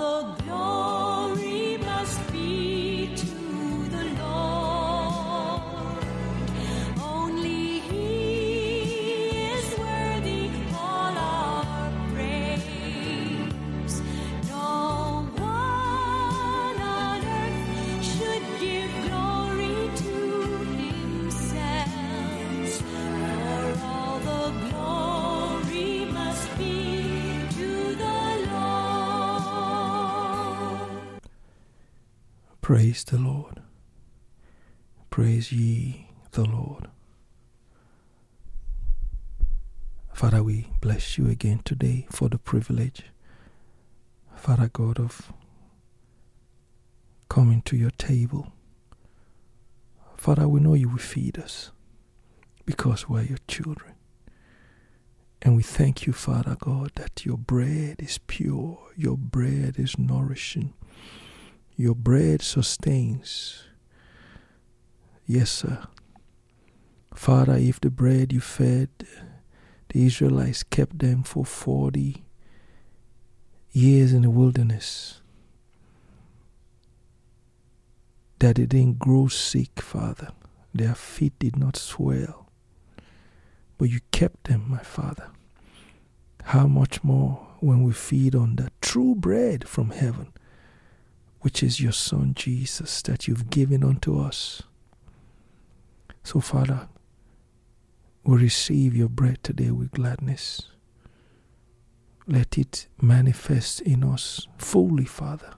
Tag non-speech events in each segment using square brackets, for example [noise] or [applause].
the glory Praise the Lord. Praise ye the Lord. Father, we bless you again today for the privilege, Father God, of coming to your table. Father, we know you will feed us because we're your children. And we thank you, Father God, that your bread is pure, your bread is nourishing, your bread sustains. Yes, sir. Father, if the bread you fed the Israelites kept them for 40 years in the wilderness, that they didn't grow sick, Father, their feet did not swell, but you kept them, my Father. How much more when we feed on the true bread from heaven? Which is your Son Jesus that you've given unto us. So, Father, we receive your bread today with gladness. Let it manifest in us fully, Father,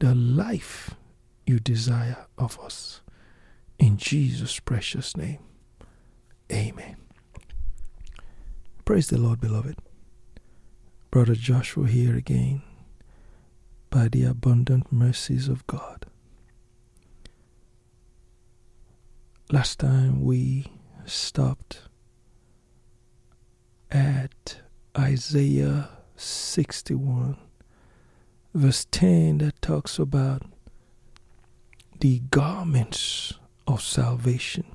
the life you desire of us. In Jesus' precious name, amen. Praise the Lord, beloved. Brother Joshua here again by the abundant mercies of God. Last time we stopped at Isaiah 61, verse 10, that talks about the garments of salvation.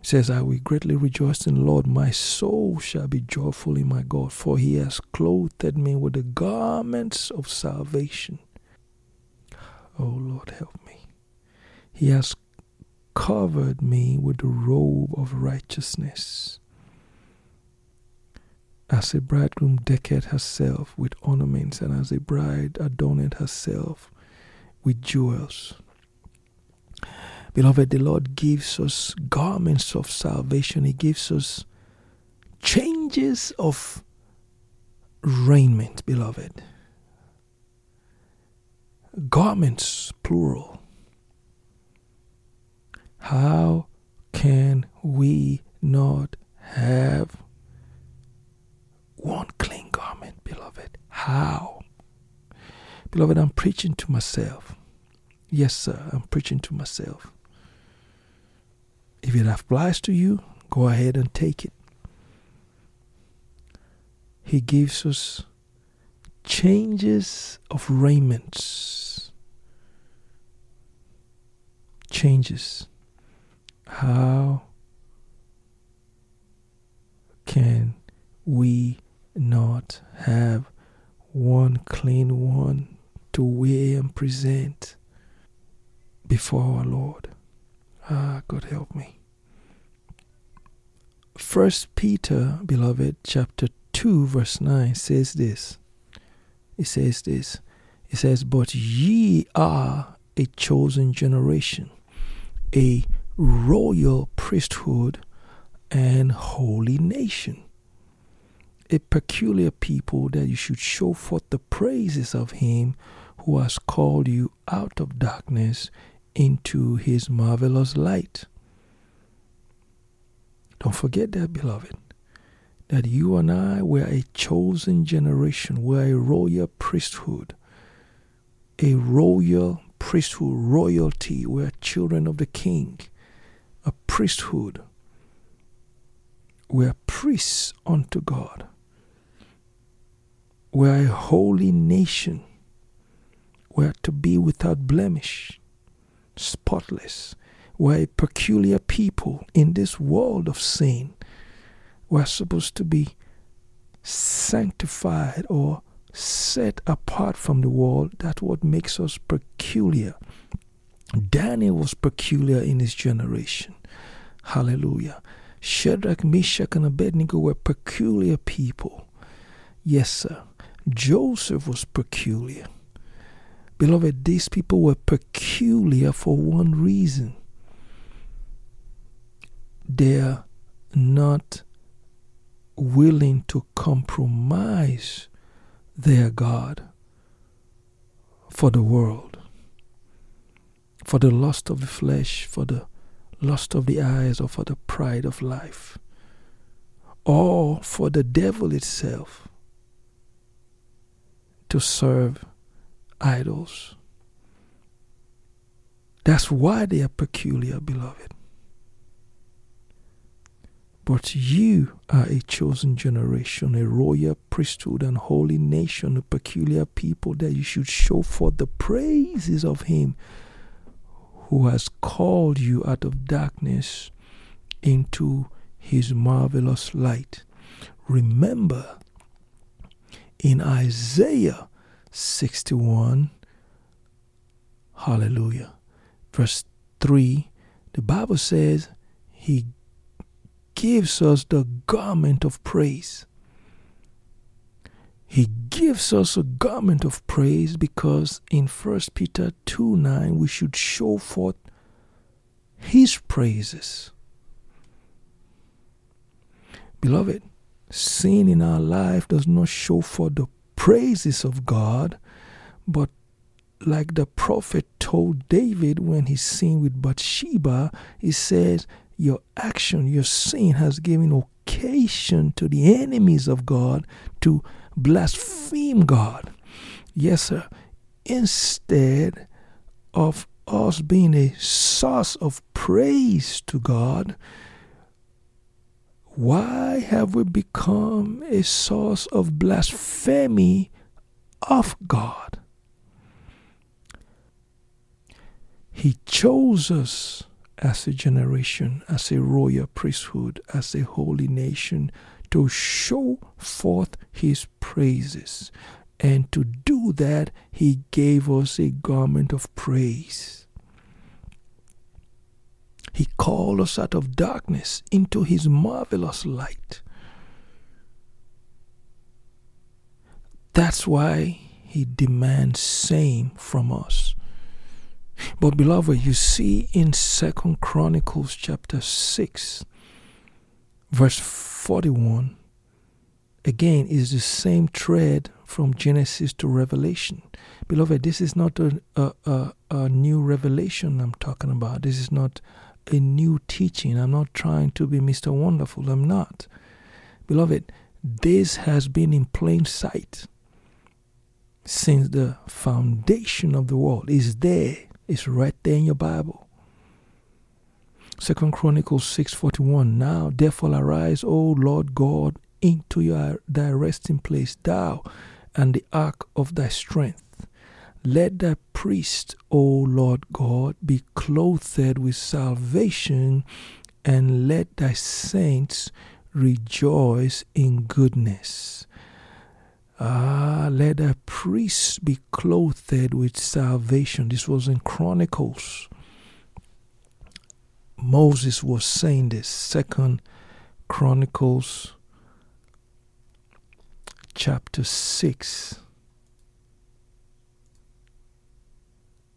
Says, I will greatly rejoice in the Lord. My soul shall be joyful in my God, for he has clothed me with the garments of salvation. Oh Lord, help me. He has covered me with the robe of righteousness. As a bridegroom decketh herself with ornaments, and as a bride adorneth herself with jewels. Beloved, the Lord gives us garments of salvation. He gives us changes of raiment, beloved. Garments, plural. How can we not have one clean garment, beloved? How? Beloved, I'm preaching to myself. Yes, sir, I'm preaching to myself. If it applies to you, go ahead and take it. He gives us changes of raiments. Changes. How can we not have one clean one to wear and present before our Lord? Ah, God help me. First Peter, beloved, chapter 2, verse 9 says this. It says this. It says, But ye are a chosen generation, a royal priesthood, and holy nation, a peculiar people that you should show forth the praises of him who has called you out of darkness into his marvelous light. Don't forget that, beloved, that you and I were a chosen generation, we're a royal priesthood, a royal priesthood, royalty. We're children of the king, a priesthood. We're priests unto God. We're a holy nation. We're to be without blemish spotless. We're a peculiar people in this world of sin. We're supposed to be sanctified or set apart from the world. That's what makes us peculiar. Daniel was peculiar in his generation. Hallelujah. Shadrach, Meshach, and Abednego were peculiar people. Yes, sir. Joseph was peculiar. Beloved, these people were peculiar for one reason. They're not willing to compromise their God for the world, for the lust of the flesh, for the lust of the eyes, or for the pride of life, or for the devil itself to serve idols. That's why they are peculiar, beloved. But you are a chosen generation, a royal priesthood, and holy nation, a peculiar people that you should show forth the praises of Him who has called you out of darkness into His marvelous light. Remember, in Isaiah 61, hallelujah, verse 3, the Bible says, He gives us the garment of praise. He gives us a garment of praise because in 1 Peter 2 9 we should show forth his praises. Beloved, sin in our life does not show forth the praises of God, but like the prophet told David when he sinned with Bathsheba, he says, your action, your sin has given occasion to the enemies of God to blaspheme God. Yes, sir. Instead of us being a source of praise to God, why have we become a source of blasphemy of God? He chose us as a generation, as a royal priesthood, as a holy nation, to show forth his praises. And to do that, he gave us a garment of praise. He called us out of darkness into his marvelous light. That's why he demands same from us. But beloved, you see in Second Chronicles chapter 6, verse 41, again is the same thread from Genesis to Revelation. Beloved, this is not a, a, a, a new revelation I'm talking about. This is not a new teaching. I'm not trying to be Mr. Wonderful. I'm not. Beloved, this has been in plain sight since the foundation of the world is there it's right there in your Bible. Second Chronicles 6:41 Now therefore arise, O Lord God, into your thy resting place, thou and the ark of thy strength. Let thy priest, O Lord God, be clothed with salvation, and let thy saints rejoice in goodness. Ah, let a priest be clothed with salvation. This was in Chronicles. Moses was saying this. Second Chronicles chapter 6.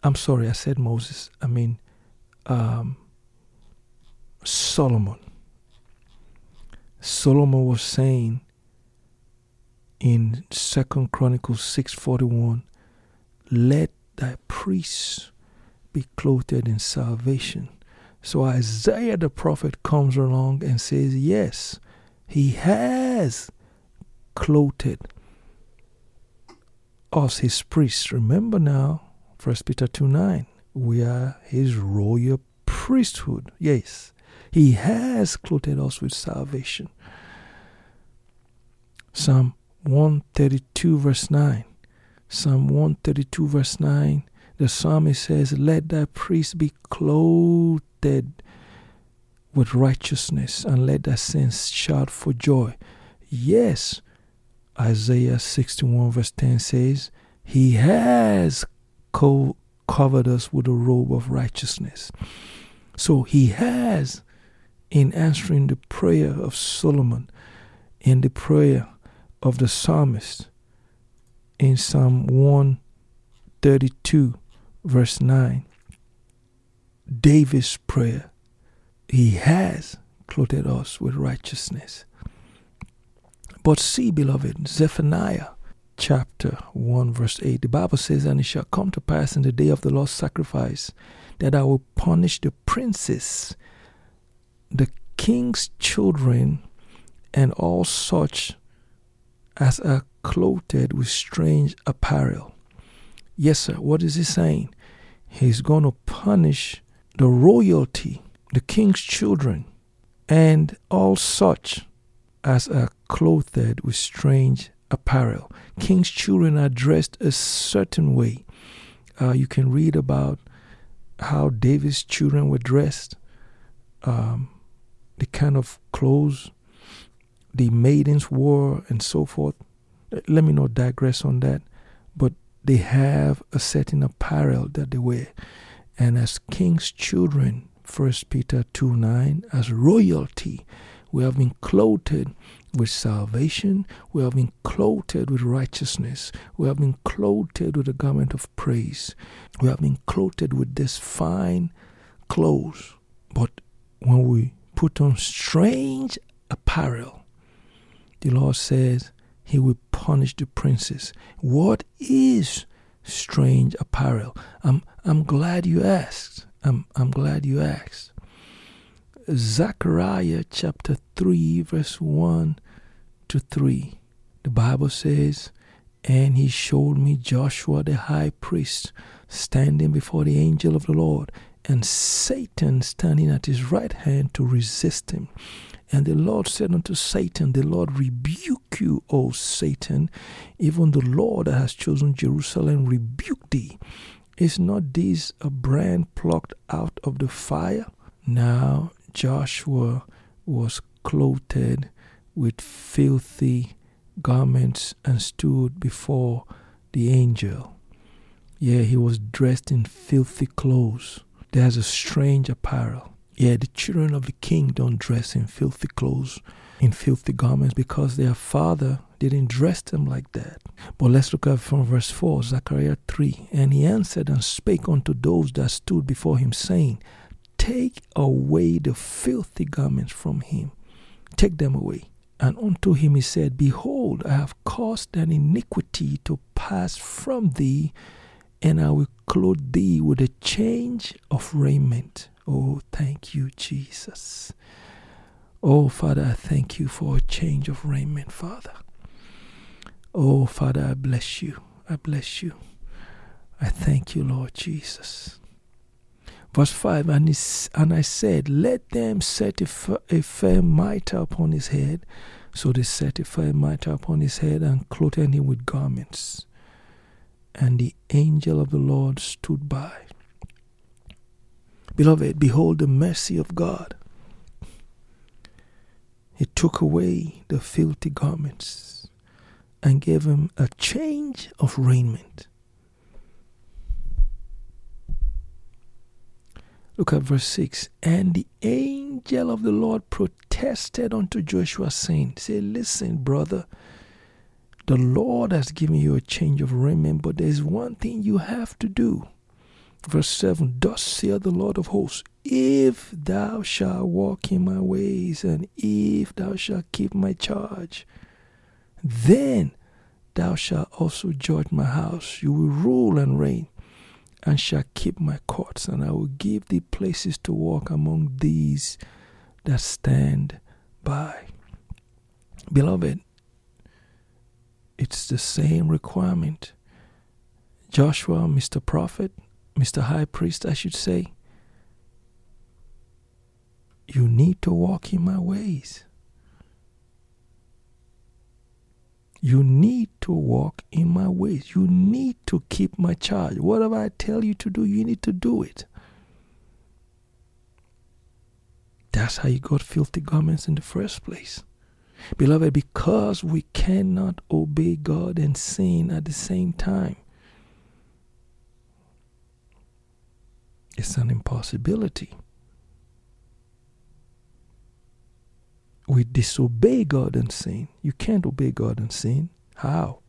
I'm sorry, I said Moses. I mean um, Solomon. Solomon was saying in Second Chronicles 6:41, let thy priests be clothed in salvation. So Isaiah the prophet comes along and says, Yes, he has clothed us, his priests. Remember now, First Peter 2 9, we are his royal priesthood. Yes, he has clothed us with salvation. Psalm 132 verse 9. Psalm 132 verse 9. The psalmist says, Let thy priest be clothed with righteousness, and let thy saints shout for joy. Yes, Isaiah 61 verse 10 says, He has co- covered us with a robe of righteousness. So he has, in answering the prayer of Solomon, in the prayer of the psalmist, in Psalm 132 verse 9, David's prayer, he has clothed us with righteousness. But see, beloved, Zephaniah chapter 1, verse 8, the Bible says, And it shall come to pass in the day of the Lord's sacrifice that I will punish the princes, the king's children, and all such as are clothed with strange apparel. Yes, sir. What is he saying? He's going to punish the royalty, the king's children, and all such as are clothed with strange apparel. King's children are dressed a certain way. Uh, you can read about how David's children were dressed, um, the kind of clothes the maidens wore, and so forth. Let me not digress on that, but they have a certain apparel that they wear. And as king's children, 1 Peter 2 9, as royalty, we have been clothed with salvation. We have been clothed with righteousness. We have been clothed with a garment of praise. We have been clothed with this fine clothes. But when we put on strange apparel, the Lord says he will punish the princes. What is strange apparel? I'm, I'm glad you asked. I'm, I'm glad you asked. Zechariah chapter 3, verse 1 to 3. The Bible says, And he showed me Joshua the high priest standing before the angel of the Lord, and Satan standing at his right hand to resist him. And the Lord said unto Satan, The Lord rebuke you, O Satan. Even the Lord that has chosen Jerusalem rebuke thee. Is not this a brand plucked out of the fire? Now Joshua was clothed with filthy garments and stood before the angel. Yeah, he was dressed in filthy clothes. There's a strange apparel. Yeah, the children of the king don't dress in filthy clothes, in filthy garments, because their father didn't dress them like that. But let's look at from verse 4, Zechariah 3. And he answered and spake unto those that stood before him, saying, Take away the filthy garments from him. Take them away. And unto him he said, Behold, I have caused an iniquity to pass from thee, and I will clothe thee with a change of raiment. Oh, thank you, Jesus. Oh, Father, I thank you for a change of raiment, Father. Oh, Father, I bless you. I bless you. I thank you, Lord Jesus. Verse 5 And, he, and I said, Let them set a, a fair mitre upon his head. So they set a fair mitre upon his head and clothed him with garments. And the angel of the Lord stood by. Beloved, behold the mercy of God. He took away the filthy garments and gave him a change of raiment. Look at verse 6. And the angel of the Lord protested unto Joshua, saying, Say, listen, brother, the Lord has given you a change of raiment, but there's one thing you have to do. Verse 7 Thus saith the Lord of hosts, If thou shalt walk in my ways, and if thou shalt keep my charge, then thou shalt also judge my house. You will rule and reign and shall keep my courts, and I will give thee places to walk among these that stand by. Beloved, it's the same requirement. Joshua, Mr. Prophet, Mr. High Priest, I should say, you need to walk in my ways. You need to walk in my ways. You need to keep my charge. Whatever I tell you to do, you need to do it. That's how you got filthy garments in the first place. Beloved, because we cannot obey God and sin at the same time, it's an impossibility. We disobey God and sin. You can't obey God and sin. How?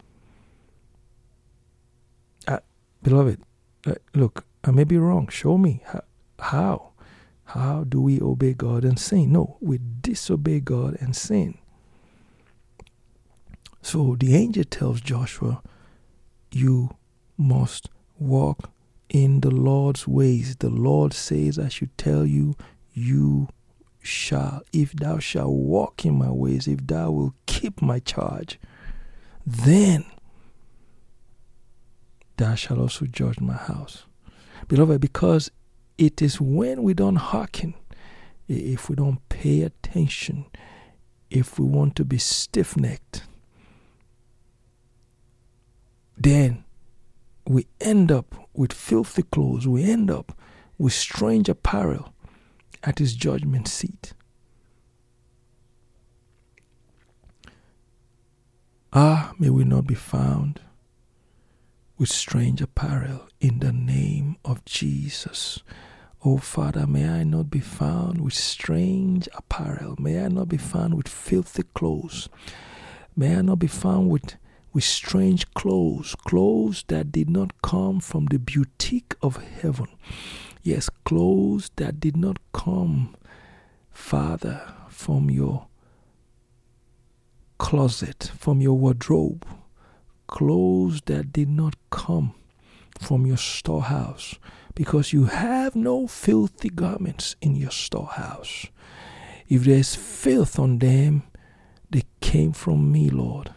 Uh, beloved, uh, look, I may be wrong. Show me how. how. How do we obey God and sin? No, we disobey God and sin. So the angel tells Joshua, You must walk in the Lord's ways. The Lord says, I should tell you, you shall, if thou shalt walk in my ways, if thou will keep my charge, then thou shalt also judge my house. Beloved, because it is when we don't hearken, if we don't pay attention, if we want to be stiff necked, then we end up with filthy clothes, we end up with strange apparel at his judgment seat. Ah, may we not be found with strange apparel in the name of Jesus. Oh Father, may I not be found with strange apparel. May I not be found with filthy clothes. May I not be found with, with strange clothes, clothes that did not come from the boutique of heaven. Yes, clothes that did not come, Father, from your closet, from your wardrobe, clothes that did not come from your storehouse, because you have no filthy garments in your storehouse. If there's filth on them, they came from me, Lord.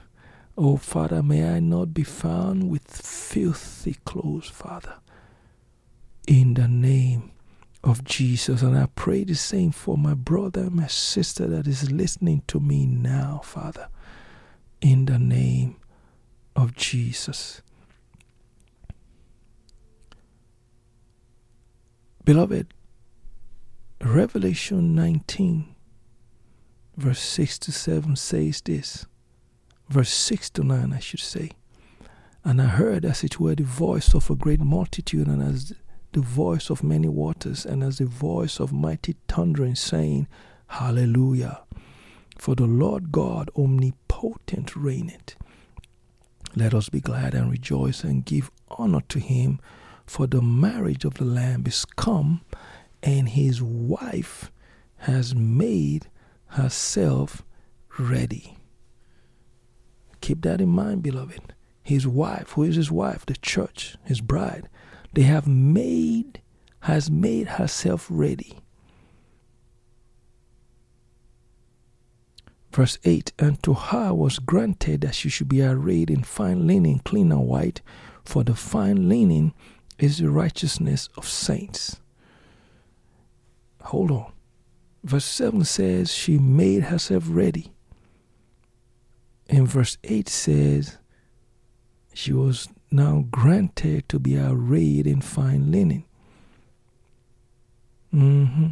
Oh, Father, may I not be found with filthy clothes, Father. In the name of Jesus. And I pray the same for my brother and my sister that is listening to me now, Father. In the name of Jesus. Beloved, Revelation 19, verse 6 to 7 says this. Verse 6 to 9, I should say. And I heard as it were the voice of a great multitude, and as the voice of many waters, and as the voice of mighty thundering, saying, Hallelujah! For the Lord God omnipotent reigneth. Let us be glad and rejoice and give honor to him, for the marriage of the Lamb is come, and his wife has made herself ready. Keep that in mind, beloved. His wife, who is his wife? The church, his bride. They have made, has made herself ready. Verse 8 And to her was granted that she should be arrayed in fine linen, clean and white, for the fine linen is the righteousness of saints. Hold on. Verse 7 says she made herself ready. And verse 8 says she was now granted to be arrayed in fine linen. Mm-hmm.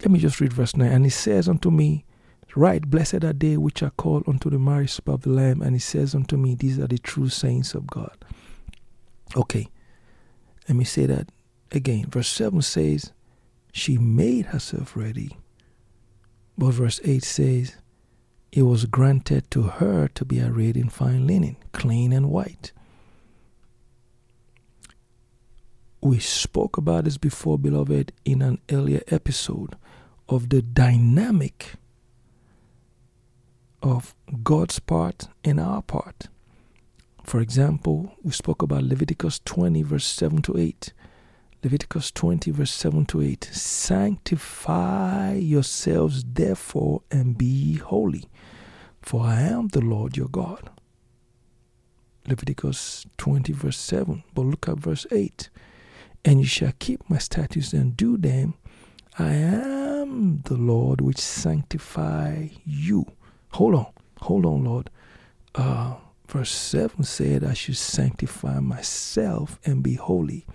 Let me just read verse 9. And he says unto me, Right, blessed are they which are called unto the marriage supper of the Lamb. And he says unto me, These are the true saints of God. Okay, let me say that again. Verse 7 says, She made herself ready. But verse 8 says, It was granted to her to be arrayed in fine linen, clean and white. We spoke about this before, beloved, in an earlier episode of the dynamic of God's part and our part. For example, we spoke about Leviticus 20, verse 7 to 8. Leviticus 20, verse 7 to 8. Sanctify yourselves, therefore, and be holy, for I am the Lord your God. Leviticus 20, verse 7. But look at verse 8. And you shall keep my statutes and do them. I am the Lord which sanctify you. Hold on, hold on, Lord. Uh, verse 7 said, I should sanctify myself and be holy.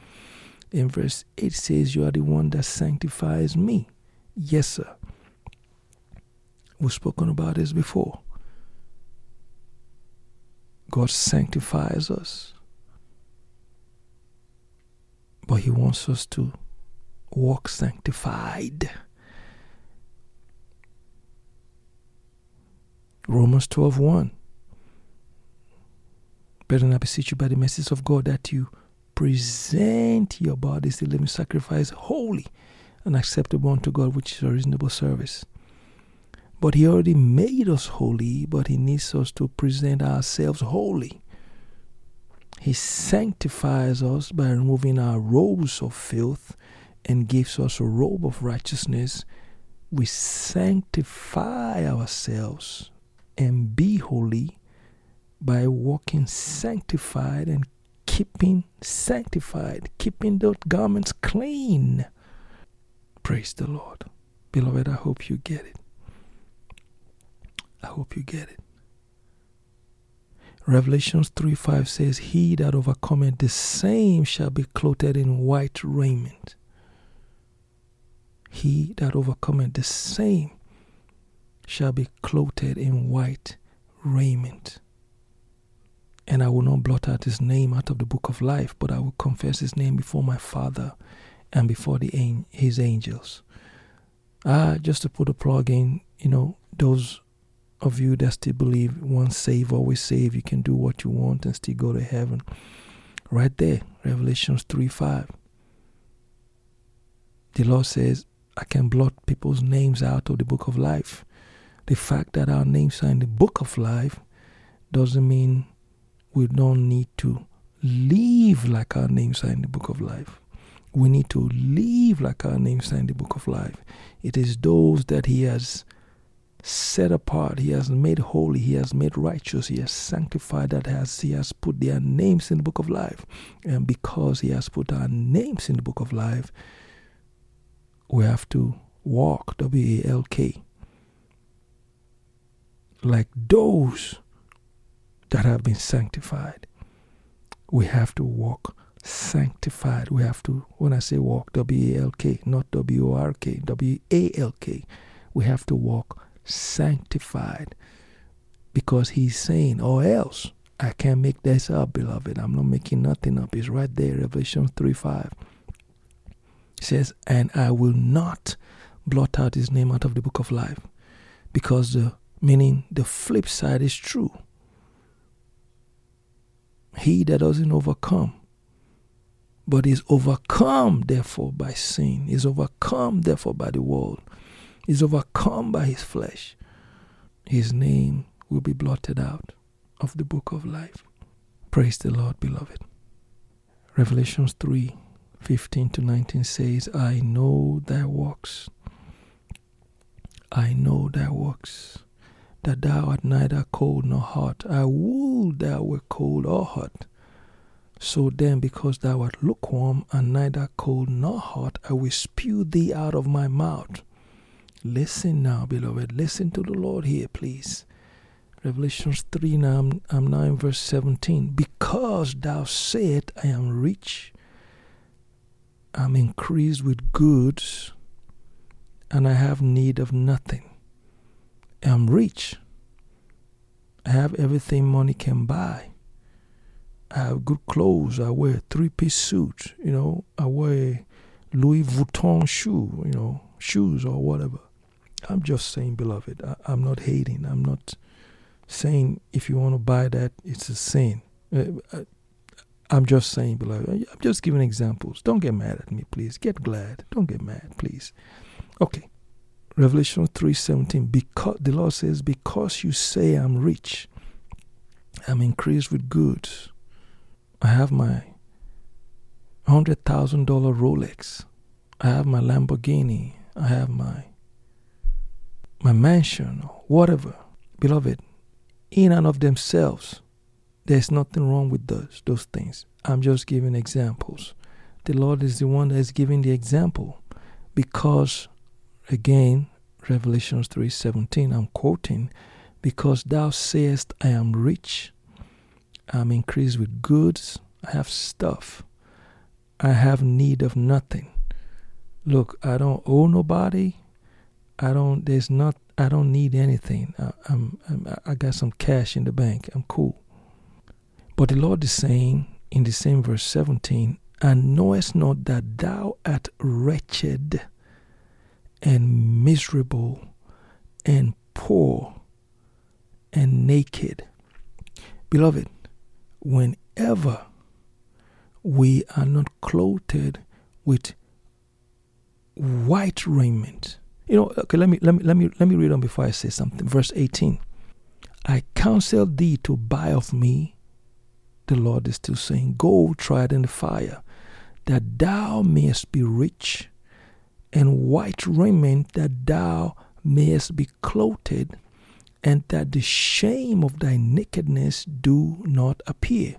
In verse 8 says, You are the one that sanctifies me. Yes, sir. We've spoken about this before. God sanctifies us, but He wants us to walk sanctified. Romans 12 1. Brethren, I beseech you by the message of God that you present your bodies a living sacrifice, holy and acceptable unto God, which is a reasonable service. But He already made us holy, but He needs us to present ourselves holy. He sanctifies us by removing our robes of filth and gives us a robe of righteousness. We sanctify ourselves and be holy by walking sanctified and keeping sanctified, keeping those garments clean. Praise the Lord. Beloved, I hope you get it. I hope you get it. Revelations 3 5 says, He that overcometh the same shall be clothed in white raiment. He that overcometh the same shall be clothed in white raiment. And I will not blot out his name out of the book of life, but I will confess his name before my Father and before the his angels. Ah, just to put a plug in, you know, those of you that still believe once saved, always saved, you can do what you want and still go to heaven. Right there, Revelations 3 5. The Lord says, I can blot people's names out of the book of life. The fact that our names are in the book of life doesn't mean we don't need to live like our names are in the book of life. We need to live like our names are in the book of life. It is those that He has set apart, He has made holy, He has made righteous, He has sanctified that has He has put their names in the book of life. And because He has put our names in the book of life, we have to walk W A L K like those that have been sanctified. We have to walk sanctified. We have to, when I say walk, W A L K, not W O R K, W A L K, we have to walk sanctified because he's saying, or else I can't make this up, beloved. I'm not making nothing up. It's right there, Revelation 3 5. It says, And I will not blot out his name out of the book of life because the meaning the flip side is true. He that doesn't overcome, but is overcome, therefore, by sin, is overcome, therefore, by the world, is overcome by his flesh, his name will be blotted out of the book of life. Praise the Lord, beloved. Revelations 3 15 to 19 says, I know thy works. I know thy works that thou art neither cold nor hot. I would thou were cold or hot. So then, because thou art lukewarm and neither cold nor hot, I will spew thee out of my mouth. Listen now, beloved. Listen to the Lord here, please. Revelations 3, now I'm, um, now in verse 17. Because thou said, I am rich, I'm increased with goods, and I have need of nothing. I'm rich. I have everything money can buy. I have good clothes. I wear a three piece suit. You know, I wear Louis Vuitton shoe, you know, shoes or whatever. I'm just saying, beloved, I, am not hating. I'm not saying if you want to buy that, it's a sin. Uh, I, I'm just saying, beloved, I'm just giving examples. Don't get mad at me, please. Get glad. Don't get mad, please. Okay. Revelation 3:17 because the Lord says because you say I'm rich I'm increased with goods I have my $100,000 Rolex I have my Lamborghini I have my my mansion or whatever beloved in and of themselves there's nothing wrong with those those things. I'm just giving examples. The Lord is the one that is giving the example because again revelations 3.17 i'm quoting because thou sayest i am rich i'm increased with goods i have stuff i have need of nothing. Look i don't owe nobody i don't there's not I don't need anything. I, I'm, I'm, I got some cash in the bank. I'm cool. But the Lord is saying in the same verse 17, And knowest not that thou art wretched and miserable and poor and naked. Beloved, whenever we are not clothed with white raiment. You know, okay, let me let me let me let me read on before I say something. Verse 18. I counsel thee to buy of me, the Lord is still saying, gold tried in the fire, that thou mayest be rich, and white raiment that thou mayest be clothed, and that the shame of thy nakedness do not appear,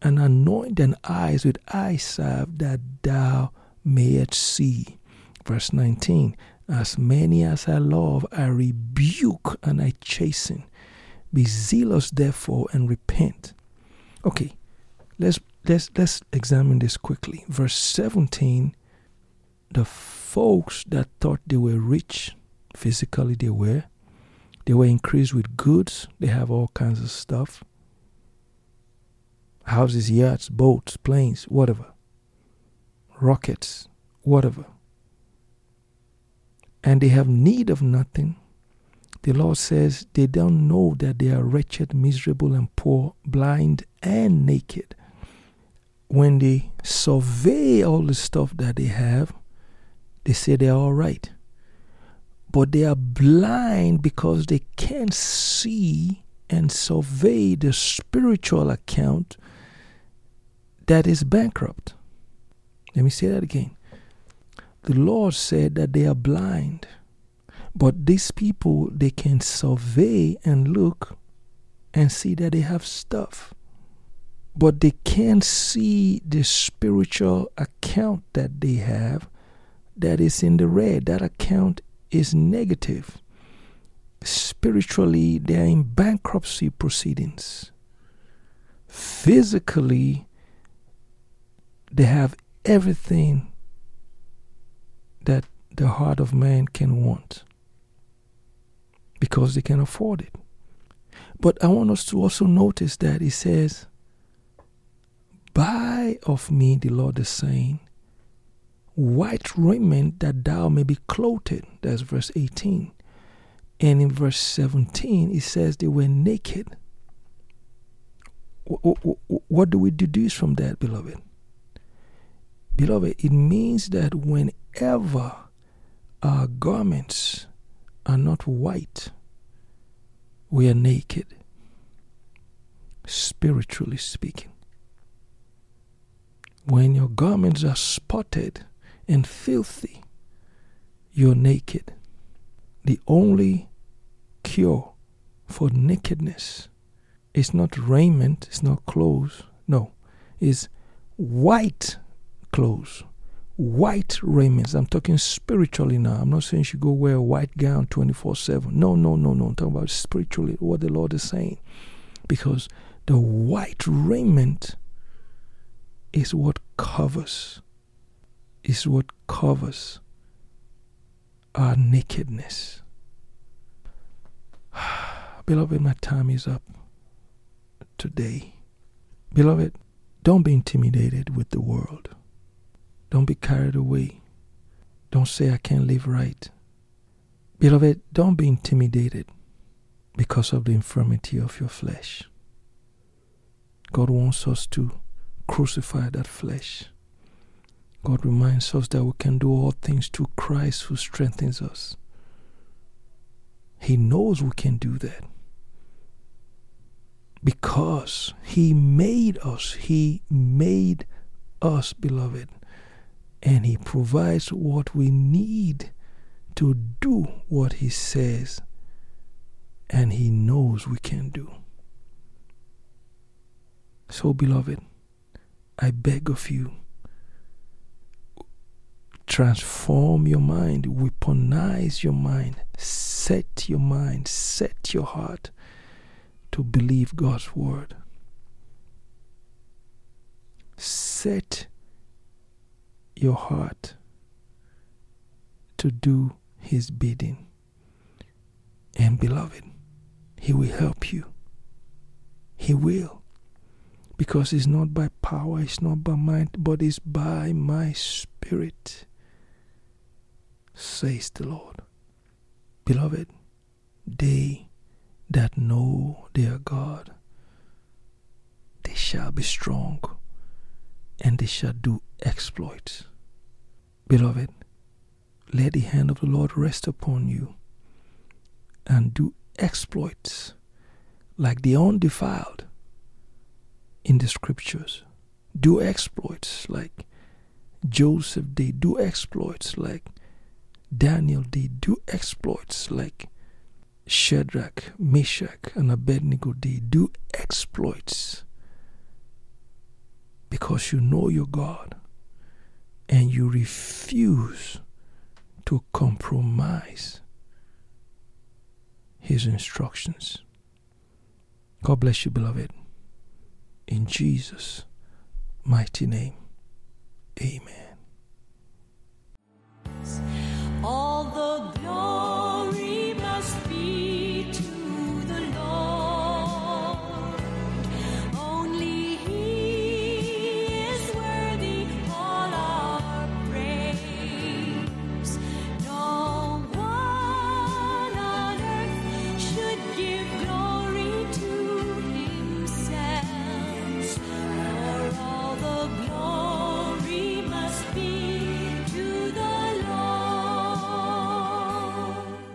and anoint thine eyes with eye salve that thou mayest see. Verse 19 As many as I love, I rebuke and I chasten. Be zealous, therefore, and repent. Okay, let's let's let's examine this quickly. Verse 17 the folks that thought they were rich, physically they were, they were increased with goods, they have all kinds of stuff houses, yachts, boats, planes, whatever, rockets, whatever. And they have need of nothing. The Lord says they don't know that they are wretched, miserable, and poor, blind, and naked. When they survey all the stuff that they have, they say they're all right. But they are blind because they can't see and survey the spiritual account that is bankrupt. Let me say that again. The Lord said that they are blind, but these people they can survey and look and see that they have stuff, but they can't see the spiritual account that they have that is in the red. That account is negative. Spiritually, they are in bankruptcy proceedings. Physically, they have everything that the heart of man can want because they can afford it. But I want us to also notice that he says, Buy of me, the Lord is saying, white raiment that thou may be clothed. That's verse 18. And in verse 17, it says they were naked. What do we deduce from that, beloved? Beloved, it means that whenever our garments are not white, we are naked, spiritually speaking. When your garments are spotted and filthy, you're naked. The only cure for nakedness is not raiment, it's not clothes, no, is white clothes, white raiments. I'm talking spiritually now. I'm not saying should go wear a white gown 24 7. No, no, no, no. I'm talking about spiritually, what the Lord is saying. Because the white raiment is what covers, is what covers our nakedness. [sighs] Beloved, my time is up today. Beloved, don't be intimidated with the world. Don't be carried away. Don't say, I can't live right. Beloved, don't be intimidated because of the infirmity of your flesh. God wants us to crucify that flesh. God reminds us that we can do all things through Christ who strengthens us. He knows we can do that because He made us. He made us, beloved and He provides what we need to do what He says, and He knows we can do. So, beloved, I beg of you, transform your mind, weaponize your mind, set your mind, set your heart to believe God's word. Set your heart to do His bidding. And beloved, He will help you. He will. Because it's not by power, it's not by might, but it's by my spirit, says the Lord. Beloved, they that know their God, they shall be strong and they shall do exploits. Beloved, let the hand of the Lord rest upon you and do exploits like the undefiled in the scriptures. Do exploits like Joseph did. Do exploits like Daniel did. Do exploits like Shadrach, Meshach, and Abednego did. Do exploits because you know your God and you refuse to compromise his instructions. God bless you, beloved. In Jesus' mighty name, amen.